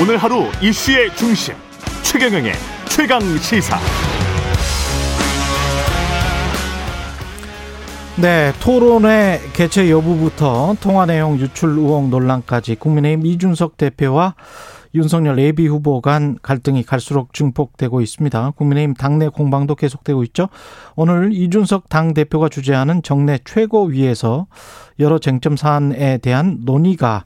오늘 하루 이슈의 중심 최경영의 최강 시사. 네, 토론회 개최 여부부터 통화 내용 유출 의혹 논란까지 국민의힘 이준석 대표와 윤석열 예비 후보 간 갈등이 갈수록 증폭되고 있습니다. 국민의힘 당내 공방도 계속되고 있죠. 오늘 이준석 당 대표가 주재하는 정내 최고위에서 여러 쟁점 사안에 대한 논의가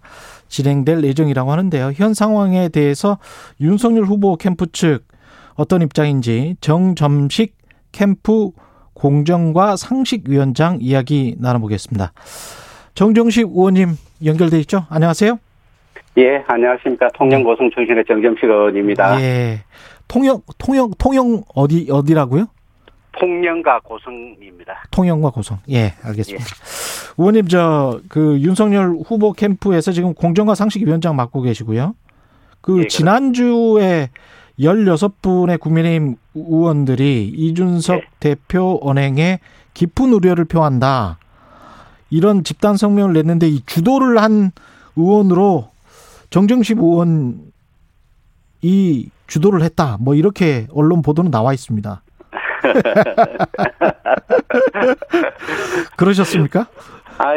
진행될 예정이라고 하는데요. 현 상황에 대해서 윤석열 후보 캠프 측 어떤 입장인지 정점식 캠프 공정과 상식위원장 이야기 나눠보겠습니다. 정정식 의원님 연결돼 있죠? 안녕하세요. 예, 안녕하십니까. 통영고성 출신의 정점식 의원입니다. 예. 통영, 통영, 통영 어디, 어디라고요? 통영과 고성입니다. 통영과 고성. 예, 알겠습니다. 예. 의원님, 저, 그, 윤석열 후보 캠프에서 지금 공정과 상식 위원장 맡고 계시고요. 그, 예, 지난주에 16분의 국민의힘 의원들이 이준석 예. 대표 언행에 깊은 우려를 표한다. 이런 집단 성명을 냈는데 이 주도를 한 의원으로 정정식 의원이 주도를 했다. 뭐 이렇게 언론 보도는 나와 있습니다. 그러셨습니까? 아,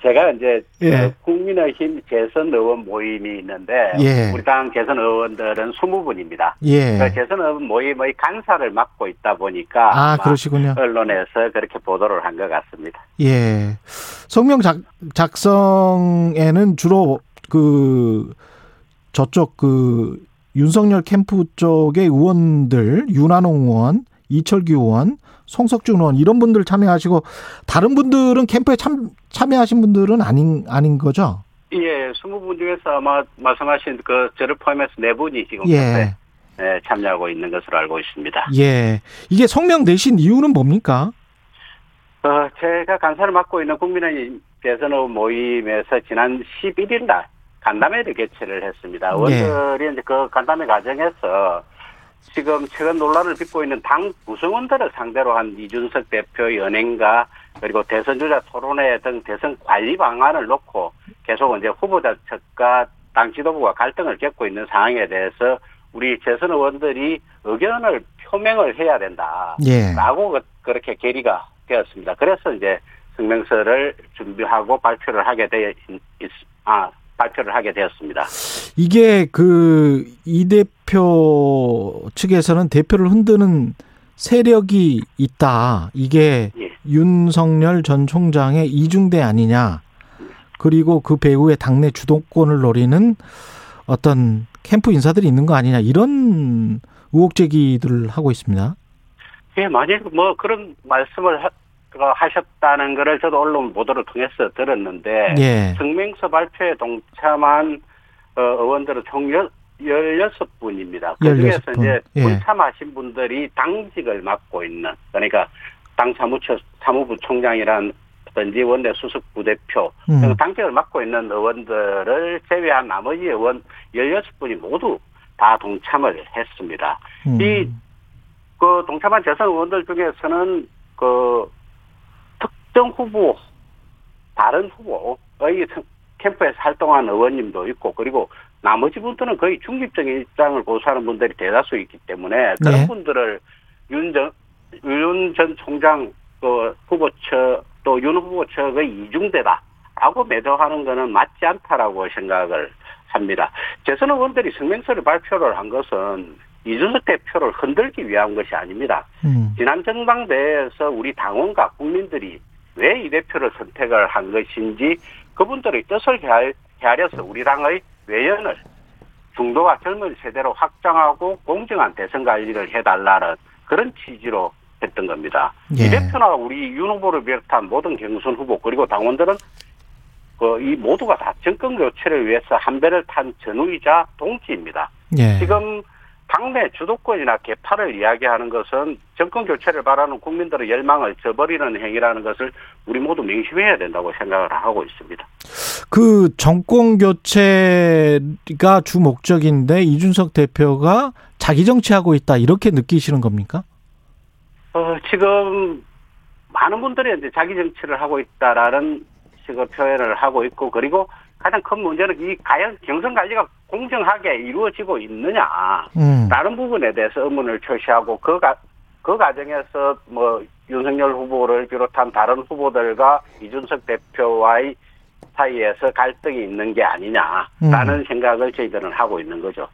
제가 이제 예. 그 국민의힘 재선 의원 모임이 있는데 예. 우리 당 재선 의원들은 20분입니다. 예. 그 재선 의원 모임의 간사를 맡고 있다 보니까 아, 그러시군요. 언론에서 그렇게 보도를 한 것 같습니다. 예. 성명 작, 작성에는 주로 그 저쪽 그 윤석열 캠프 쪽의 의원들 윤한홍 의원, 이철규 의원, 송석준 의원 이런 분들 참여하시고 다른 분들은 캠프에 참 참여하신 분들은 아닌 아닌 거죠? 예, 20분 중에서 아마 말씀하신 그 저를 포함해서 네 분이 지금 예. 네, 참여하고 있는 것으로 알고 있습니다. 예. 이게 성명 내신 이유는 뭡니까? 어, 제가 간사를 맡고 있는 국민의힘 대선 후 모임에서 지난 11일 날 간담회를 개최를 했습니다. 의원들이 네. 이제 그 간담회 과정에서 지금 최근 논란을 빚고 있는 당 구성원들을 상대로 한 이준석 대표의 연행과 그리고 대선 주자 토론회 등 대선 관리 방안을 놓고 계속 이제 후보자 측과 당 지도부가 갈등을 겪고 있는 상황에 대해서 우리 재선 의원들이 의견을 표명을 해야 된다라고 예. 그렇게 계리가 되었습니다. 그래서 이제 성명서를 준비하고 발표를 하게 되, 아, 발표를 하게 되었습니다. 이게 그 이 대표 측에서는 대표를 흔드는 세력이 있다. 이게 예. 윤석열 전 총장의 이중대 아니냐. 그리고 그 배후에 당내 주도권을 노리는 어떤 캠프 인사들이 있는 거 아니냐. 이런 의혹 제기들을 하고 있습니다. 예, 만약 뭐 그런 말씀을 하셨다는 거를 저도 언론 보도를 통해서 들었는데 예. 성명서 발표에 동참한 어, 의원들은 총 16 분입니다. 그 중에서 이제 예. 동참하신 분들이 당직을 맡고 있는 그러니까 당 사무처 사무부 총장이란 든지 원내 수석 부대표 음. 당직을 맡고 있는 의원들을 제외한 나머지 의원 16분이 모두 다 동참을 했습니다. 음. 이그 동참한 재선 의원들 중에서는 그 특정 후보, 다른 후보의 캠프에서 활동한 의원님도 있고 그리고 나머지 분들은 거의 중립적인 입장을 보수하는 분들이 대다수 있기 때문에 그런 네. 분들을 윤전 윤전 총장 그 후보 측또 윤 후보 측의 이중대다라고 매도하는 것은 맞지 않다라고 생각을 합니다. 재선 의원들이 성명서를 발표를 한 것은 이준석 대표를 흔들기 위한 것이 아닙니다. 음. 지난 정당대회에서 우리 당원과 국민들이 왜 이 대표를 선택을 한 것인지 그분들의 뜻을 헤아려서 우리 당의 외연을 중도와 젊은 세대로 확장하고 공정한 대선 관리를 해달라는 그런 취지로 했던 겁니다. 예. 이 대표나 우리 윤 후보를 비롯한 모든 경선 후보 그리고 당원들은 그 이 모두가 다 정권 교체를 위해서 한 배를 탄 전우이자 동지입니다. 예. 지금 당내 주도권이나 개파를 이야기하는 것은 정권 교체를 바라는 국민들의 열망을 저버리는 행위라는 것을 우리 모두 명심해야 된다고 생각을 하고 있습니다. 그 정권 교체가 주 목적인데 이준석 대표가 자기 정치하고 있다 이렇게 느끼시는 겁니까? 어, 지금 많은 분들이 이제 자기 정치를 하고 있다라는 식의 표현을 하고 있고 그리고 가장 큰 문제는 이 과연 경선 관리가 공정하게 이루어지고 있느냐 음. 라는 부분에 대해서 의문을 표시하고 그, 가, 그 과정에서 뭐 윤석열 후보를 비롯한 다른 후보들과 이준석 대표와의 사이에서 갈등이 있는 게 아니냐라는 음. 생각을 저희들은 하고 있는 거죠.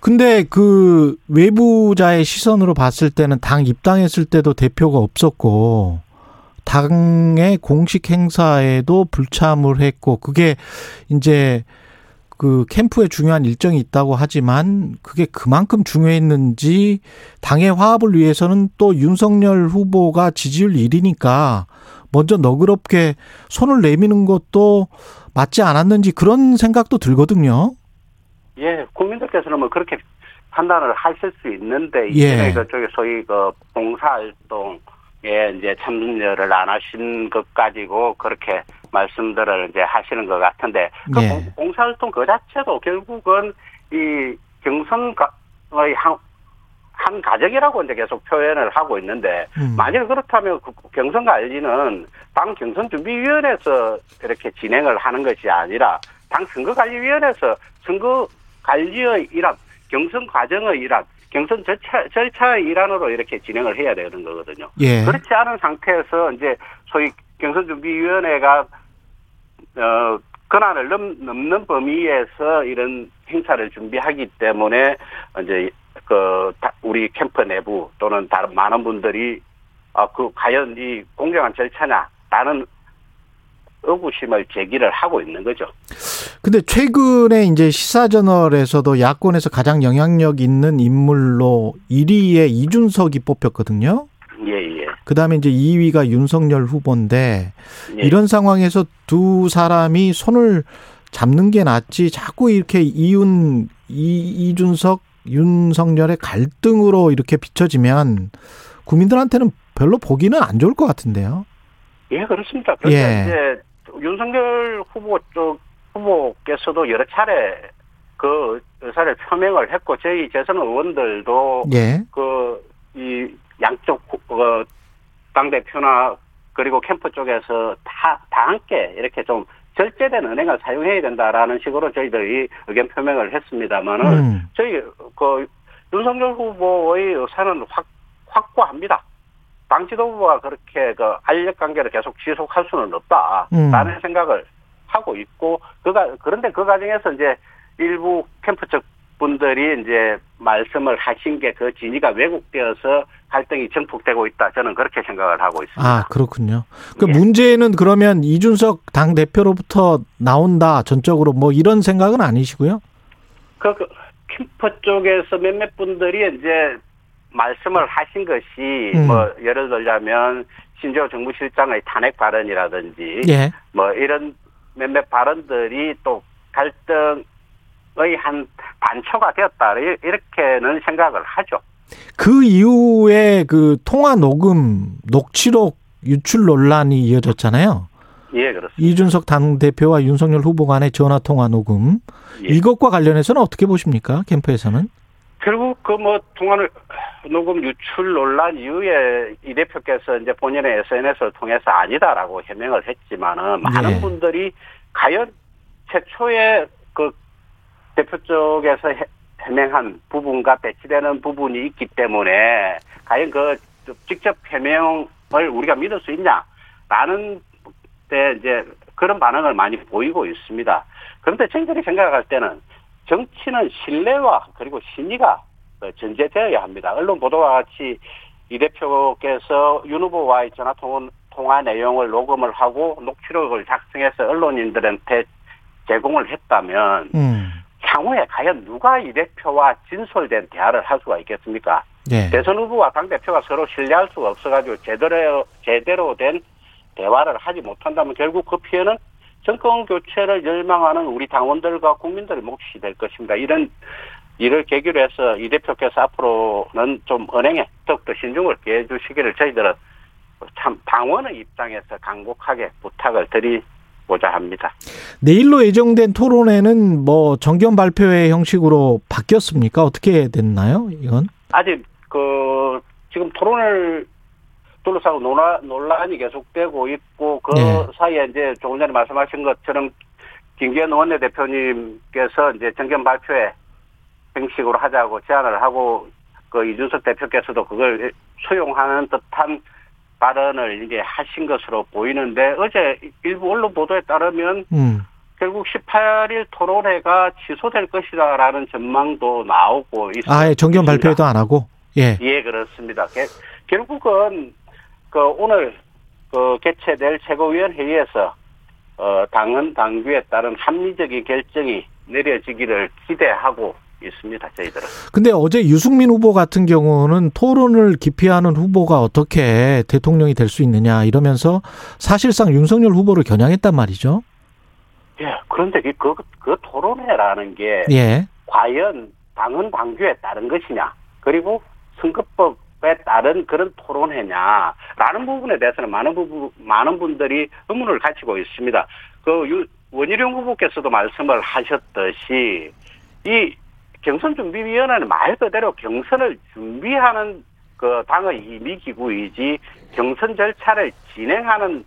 근데 그 외부자의 시선으로 봤을 때는 당 입당했을 때도 대표가 없었고 당의 공식 행사에도 불참을 했고 그게 이제 그 캠프에 중요한 일정이 있다고 하지만 그게 그만큼 중요했는지 당의 화합을 위해서는 또 윤석열 후보가 지지율 1위니까 먼저 너그럽게 손을 내미는 것도 맞지 않았는지 그런 생각도 들거든요. 예, 국민들께서는 뭐 그렇게 판단을 하실 수 있는데 예. 그쪽에 소위 그 봉사활동 에 이제 참여를 안 하신 것 가지고 그렇게 말씀들을 이제 하시는 것 같은데 그 예. 봉사활동 그 자체도 결국은 이 경선의 한, 한 가정이라고 이제 계속 표현을 하고 있는데 음. 만약 그렇다면 그 경선 관리는 당 경선 준비위원회에서 이렇게 진행을 하는 것이 아니라 당 선거관리위원회에서 선거 관리의 일환, 경선 과정의 일환, 경선 절차, 절차의 일환으로 이렇게 진행을 해야 되는 거거든요. 예. 그렇지 않은 상태에서 이제 소위 경선준비위원회가 어, 권한을 넘, 넘는 범위에서 이런 행사를 준비하기 때문에 이제 그 우리 캠프 내부 또는 다른 많은 분들이 아, 그 과연 이 공정한 절차냐 라는 의구심을 제기를 하고 있는 거죠. 근데 최근에 이제 시사저널에서도 야권에서 가장 영향력 있는 인물로 1위에 이준석이 뽑혔거든요. 예, 예. 그 다음에 이제 2위가 윤석열 후보인데, 예. 이런 상황에서 두 사람이 손을 잡는 게 낫지, 자꾸 이렇게 이윤, 이, 이준석, 윤석열의 갈등으로 이렇게 비춰지면, 국민들한테는 별로 보기는 안 좋을 것 같은데요. 예, 그렇습니다. 그런데 예. 이제 윤석열 후보 쪽 후보께서도 여러 차례 그 의사를 표명을 했고 저희 재선 의원들도 예. 그이 양쪽 그당 대표나 그리고 캠프 쪽에서 다, 다 함께 이렇게 좀 절제된 은행을 사용해야 된다라는 식으로 저희들이 의견 표명을 했습니다만은 음. 저희 그 윤석열 후보의 의사는 확 확고합니다. 당 지도부가 그렇게 그 알력 관계를 계속 지속할 수는 없다라는 음. 생각을 하고 있고 그가 그런데 그 과정에서 이제 일부 캠프 쪽 분들이 이제 말씀을 하신 게 그 진위가 왜곡되어서 갈등이 증폭되고 있다. 저는 그렇게 생각을 하고 있습니다. 아, 그렇군요. 그 예. 문제는 그러면 이준석 당 대표로부터 나온다. 전적으로 뭐 이런 생각은 아니시고요? 그, 그 캠프 쪽에서 몇몇 분들이 이제 말씀을 하신 것이 음. 뭐 예를 들자면 신조 정부실장의 탄핵 발언이라든지 예. 뭐 이런 몇몇 발언들이 또 갈등의 한 단초가 되었다 이렇게는 생각을 하죠. 그 이후에 그 통화 녹음 녹취록 유출 논란이 이어졌잖아요. 예, 그렇습니다. 이준석 당 대표와 윤석열 후보 간의 전화 통화 녹음 예. 이것과 관련해서는 어떻게 보십니까? 캠프에서는? 결국 그뭐 통화를 녹음 유출 논란 이후에 이 대표께서 이제 본인의 SNS를 통해서 아니다라고 해명을 했지만은 많은 네. 분들이 과연 최초에 그 대표 쪽에서 해명한 부분과 배치되는 부분이 있기 때문에 과연 그 직접 해명을 우리가 믿을 수 있냐라는 때 이제 그런 반응을 많이 보이고 있습니다. 그런데 저희들이 생각할 때는 정치는 신뢰와 그리고 신의가 전제되어야 합니다. 언론 보도와 같이 이 대표께서 윤 후보와의 전화 통화 내용을 녹음을 하고 녹취록을 작성해서 언론인들한테 제공을 했다면 음. 향후에 과연 누가 이 대표와 진솔된 대화를 할 수가 있겠습니까? 네. 대선 후보와 당 대표가 서로 신뢰할 수가 없어가지고 제대로 제대로 된 대화를 하지 못한다면 결국 그 피해는 정권 교체를 열망하는 우리 당원들과 국민들의 몫이 될 것입니다. 이런 이를 계기로 해서 이 대표께서 앞으로는 좀 은행에 더욱더 신중을 기해 주시기를 저희들은 참 당원의 입장에서 강곡하게 부탁을 드리고자 합니다. 내일로 예정된 토론회는 뭐 정견 발표회 형식으로 바뀌었습니까? 어떻게 됐나요? 이건? 아직 그 지금 토론을 둘러싸고 논란, 논란이 계속되고 있고 그 네. 사이에 이제 조금 전에 말씀하신 것처럼 김기현 원내대표님께서 이제 정견 발표회 형식으로 하자고 제안을 하고 그 이준석 대표께서도 그걸 수용하는 듯한 발언을 이제 하신 것으로 보이는데 어제 일부 언론 보도에 따르면 음. 결국 18일 토론회가 취소될 것이다라는 전망도 나오고 있습니다. 아, 예, 정견 발표도 안 하고? 예. 예, 그렇습니다. 결국은 그 오늘 그 개최될 최고위원 회의에서 어 당은 당규에 따른 합리적인 결정이 내려지기를 기대하고 있습니다. 저희들은. 근데 어제 유승민 후보 같은 경우는 토론을 기피하는 후보가 어떻게 대통령이 될 수 있느냐 이러면서 사실상 윤석열 후보를 겨냥했단 말이죠. 예. 그런데 그, 그 토론회라는 게 예. 과연 당헌 당규에 따른 것이냐 그리고 선거법 에 따른 그런 토론회냐라는 부분에 대해서는 많은 부분 많은 분들이 의문을 가지고 있습니다. 그 유, 원희룡 후보께서도 말씀을 하셨듯이 이 경선 준비위원회는 말 그대로 경선을 준비하는 그 당의 임의 기구이지 경선 절차를 진행하는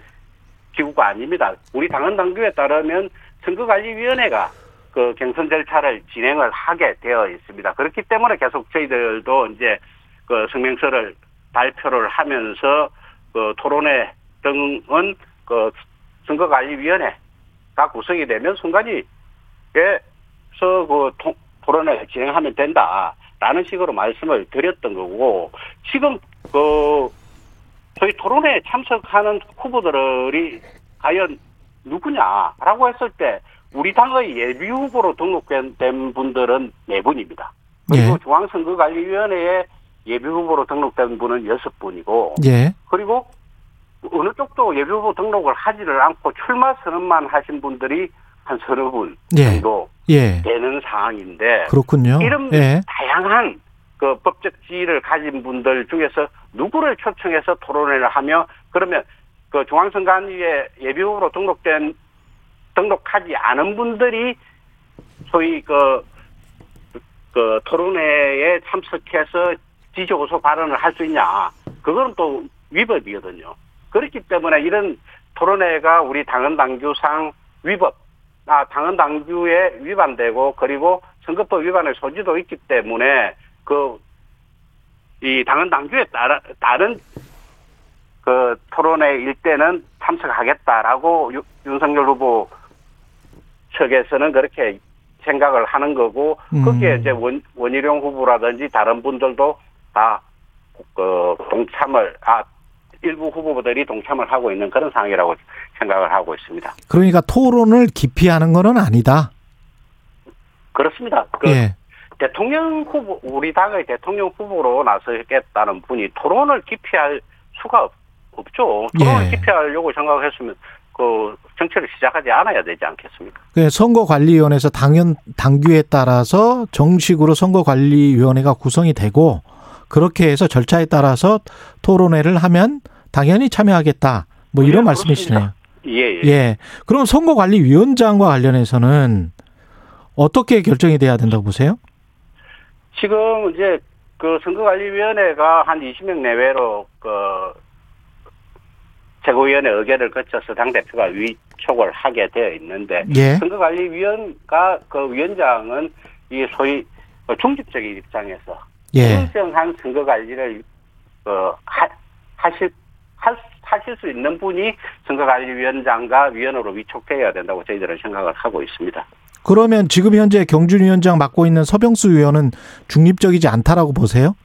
기구가 아닙니다. 우리 당헌 당규에 따르면 선거관리위원회가 그 경선 절차를 진행을 하게 되어 있습니다. 그렇기 때문에 계속 저희들도 이제 그 성명서를 발표를 하면서 그 토론회 등은 그 선거관리위원회가 구성이 되면 순간이에서 그 토론회 진행하면 된다라는 식으로 말씀을 드렸던 거고 지금 그 저희 토론회에 참석하는 후보들이 과연 누구냐라고 했을 때 우리 당의 예비 후보로 등록된 분들은 네 분입니다. 그리고 예. 중앙선거관리위원회에 예비 후보로 등록된 분은 여섯 분이고, 예. 그리고 어느 쪽도 예비 후보 등록을 하지를 않고 출마 선언만 하신 분들이 한 서너 분 예. 정도 예. 되는 상황인데, 그렇군요. 이런 예. 다양한 그 법적 지위를 가진 분들 중에서 누구를 초청해서 토론회를 하며 그러면 그 중앙선관위에 예비 후보로 등록된 등록하지 않은 분들이 소위 그, 그 토론회에 참석해서 지적고소 발언을 할 수 있냐. 그거는 또 위법이거든요. 그렇기 때문에 이런 토론회가 우리 당헌 당규상 위법, 아, 당헌 당규에 위반되고 그리고 선거법 위반의 소지도 있기 때문에 그, 이 당헌 당규에 따라, 다른 그 토론회 일때는 참석하겠다라고 유, 윤석열 후보 측에서는 그렇게 생각을 하는 거고 음. 거기에 이제 원, 원희룡 후보라든지 다른 분들도 다그 동참을 아 일부 후보들이 동참을 하고 있는 그런 상황이라고 생각을 하고 있습니다. 그러니까 토론을 기피하는 것은 아니다. 그렇습니다. 그 예. 대통령 후보 우리 당의 대통령 후보로 나서겠다는 분이 토론을 기피할 수가 없. 없죠. 토론을 예. 기피하려고 생각했으면 그 정치를 시작하지 않아야 되지 않겠습니까? 네, 선거관리위원회에서 당연 당규에 따라서 정식으로 선거관리위원회가 구성이 되고 그렇게 해서 절차에 따라서 토론회를 하면 당연히 참여하겠다. 뭐 이런 예, 말씀이시네요. 예, 예. 예. 그럼 선거관리위원장과 관련해서는 어떻게 결정이 돼야 된다고 보세요? 지금 이제 그 선거관리위원회가 한 20명 내외로 그 최고위원회 의결을 거쳐서 당 대표가 위촉을 하게 되어 있는데 예. 선거관리위원가 그 위원장은 이 소위 그 중립적인 입장에서 예. 공정한 선거 관리를 그 하, 하실 할, 하실 수 있는 분이 선거관리위원장과 위원으로 위촉되어야 된다고 저희들은 생각을 하고 있습니다. 그러면 지금 현재 경준 위원장 맡고 있는 서병수 위원은 중립적이지 않다라고 보세요?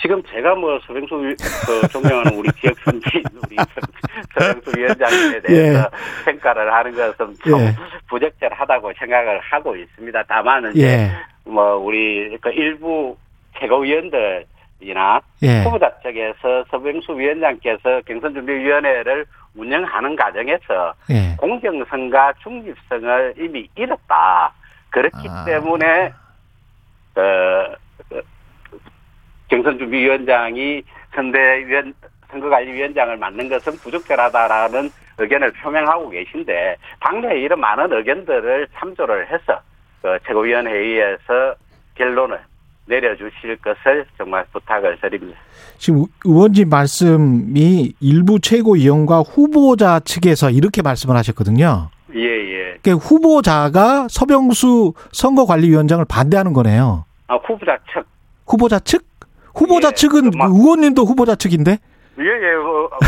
지금 제가 뭐 서병수 그 존경하는 우리 기업 선진 우리 서병수 위원장에 대해서 예. 평가를 하는 것은 좀 예. 부적절하다고 생각을 하고 있습니다. 다만 이제 예. 뭐 우리 그 일부 최고위원들이나 예. 후보자 측에서 서병수 위원장께서 경선준비위원회를 운영하는 과정에서 예. 공정성과 중립성을 이미 잃었다. 그렇기 아. 때문에 어, 경선준비위원장이 선대위원 선거관리위원장을 맡는 것은 부적절하다라는 의견을 표명하고 계신데 당내에 이런 많은 의견들을 참조를 해서 그 최고위원회의에서 결론을 내려주실 것을 정말 부탁을 드립니다. 지금 의원님 말씀이 일부 최고위원과 후보자 측에서 이렇게 말씀을 하셨거든요. 예, 예. 그러니까 후보자가 서병수 선거관리위원장을 반대하는 거네요. 아, 후보자 측. 후보자 측? 후보자 예, 측은 그 막- 의원님도 후보자 측인데? 예, 예. 어, 아,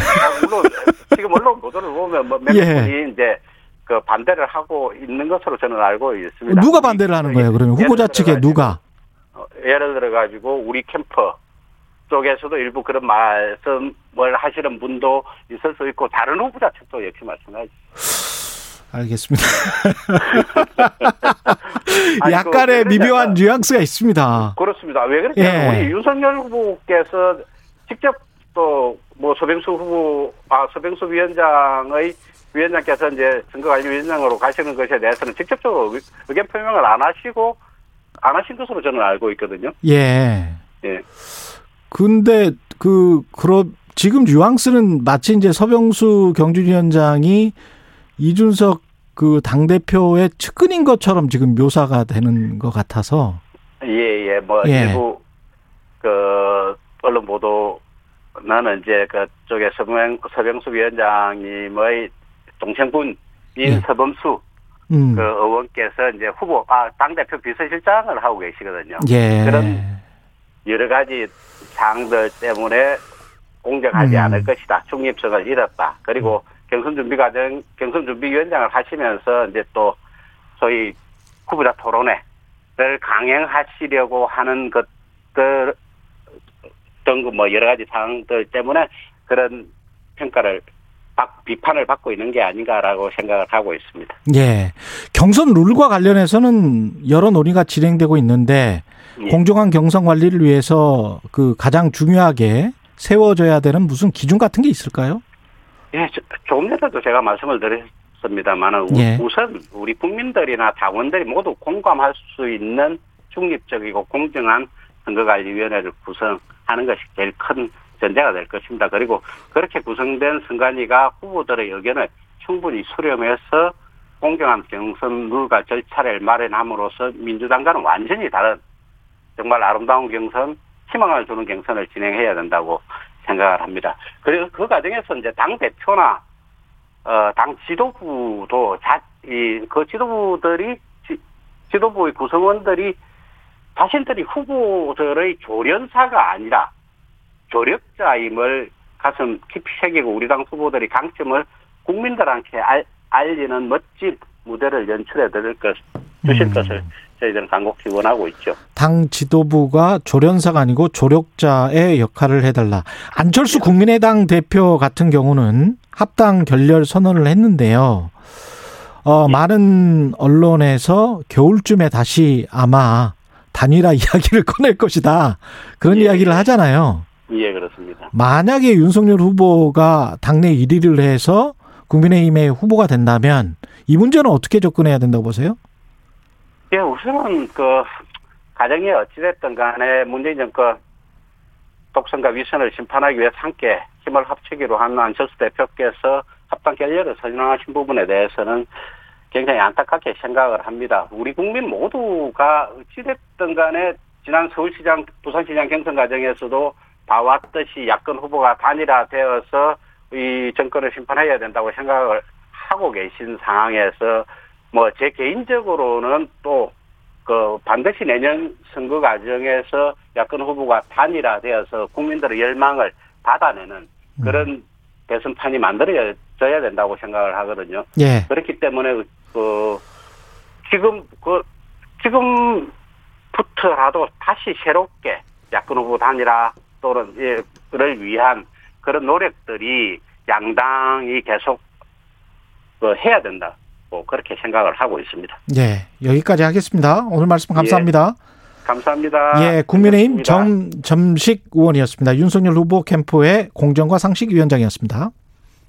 물론 지금 언론 보도를 보면 뭐몇 예. 분이 이제 그 반대를 하고 있는 것으로 저는 알고 있습니다. 누가 반대를 하는 거예요? 그러면 예를 후보자 측에 들어가지고- 누가? 어, 예를 들어 가지고 우리 캠퍼 쪽에서도 일부 그런 말씀을 하시는 분도 있을 수 있고 다른 후보자 측도 역시 마찬가지. 알겠습니다. 약간의 그 미묘한 그러니까 뉘앙스가 있습니다. 그렇습니다. 왜 그러냐면 예. 우리 윤석열 후보께서 직접 또 뭐 서병수 후보, 아 서병수 위원장의 위원장께서 이제 선거관리위원장으로 가시는 것에 대해서는 직접적으로 의- 의견 표명을 안 하시고 안 하신 것으로 저는 알고 있거든요. 예. 예. 근데 그 그럼 지금 뉘앙스는 마치 이제 서병수 경준위원장이 이준석 그 당 대표의 측근인 것처럼 지금 묘사가 되는 것 같아서 예, 예, 뭐, 예. 일부, 그, 언론 보도는 이제 그쪽에 서병, 서병수 위원장님의 동생분인 예. 서범수 음. 그 의원께서 이제 후보, 아, 당 대표 비서실장을 하고 계시거든요. 예. 그런 여러 가지 사항들 때문에 공정하지 음. 않을 것이다. 중립성을 잃었다. 그리고 경선 준비 과정, 경선 준비 위원장을 하시면서 이제 또 소위 후보자 토론회를 강행하시려고 하는 것들 등뭐 여러 가지 사항들 때문에 그런 평가를 받- 비판을 받고 있는 게 아닌가라고 생각을 하고 있습니다. 예. 경선 룰과 관련해서는 여러 논의가 진행되고 있는데 예. 공정한 경선 관리를 위해서 그 가장 중요하게 세워져야 되는 무슨 기준 같은 게 있을까요? 예, 저- 조금 전에도 제가 말씀을 드렸습니다만은 예. 우선 우리 국민들이나 당원들이 모두 공감할 수 있는 중립적이고 공정한 선거관리위원회를 구성하는 것이 제일 큰 전제가 될 것입니다. 그리고 그렇게 구성된 선관위가 후보들의 의견을 충분히 수렴해서 공정한 경선 룰과 절차를 마련함으로써 민주당과는 완전히 다른 정말 아름다운 경선, 희망을 주는 경선을 진행해야 된다고 생각을 합니다. 그리고 그 과정에서 이제 당 대표나 어, 당 지도부도 자, 이, 그 지도부들이 지, 지도부의 구성원들이 자신들이 후보들의 조련사가 아니라 조력자임을 가슴 깊이 새기고 우리 당 후보들이 강점을 국민들한테 알, 알리는 멋진 무대를 연출해 드릴 것, 주실 음. 것을 저희들은 간곡히 원하고 있죠. 당 지도부가 조련사가 아니고 조력자의 역할을 해달라. 안철수 네. 국민의당 대표 같은 경우는 합당 결렬 선언을 했는데요. 어, 예. 많은 언론에서 겨울쯤에 다시 아마 단일화 이야기를 꺼낼 것이다. 그런 예. 이야기를 하잖아요. 예, 그렇습니다. 만약에 윤석열 후보가 당내 1위를 해서 국민의힘의 후보가 된다면 이 문제는 어떻게 접근해야 된다고 보세요? 예, 우선은 그 가정이 어찌됐든 간에 문재인 정권 독선과 위선을 심판하기 위해서 함께 힘을 합치기로 한 안철수 대표께서 합당 결렬을 선언하신 부분에 대해서는 굉장히 안타깝게 생각을 합니다. 우리 국민 모두가 어찌됐든 간에 지난 서울시장, 부산시장 경선 과정에서도 봐왔듯이 야권 후보가 단일화되어서 이 정권을 심판해야 된다고 생각을 하고 계신 상황에서 뭐 제 개인적으로는 또 그 반드시 내년 선거 과정에서 야권 후보가 단일화되어서 국민들의 열망을 받아내는 그런 대선판이 만들어져야 된다고 생각을 하거든요. 예. 그렇기 때문에 그 지금 그 지금부터라도 다시 새롭게 야권 후보 단일화 또는 예를 위한 그런 노력들이 양당이 계속 그 해야 된다. 고 그렇게 생각을 하고 있습니다. 예. 여기까지 하겠습니다. 오늘 말씀 감사합니다. 감사합니다. 예, 국민의힘. 정 점식 의원이었습니다. 윤석열 후보 캠프의 공정과 상식 위원장이었습니다.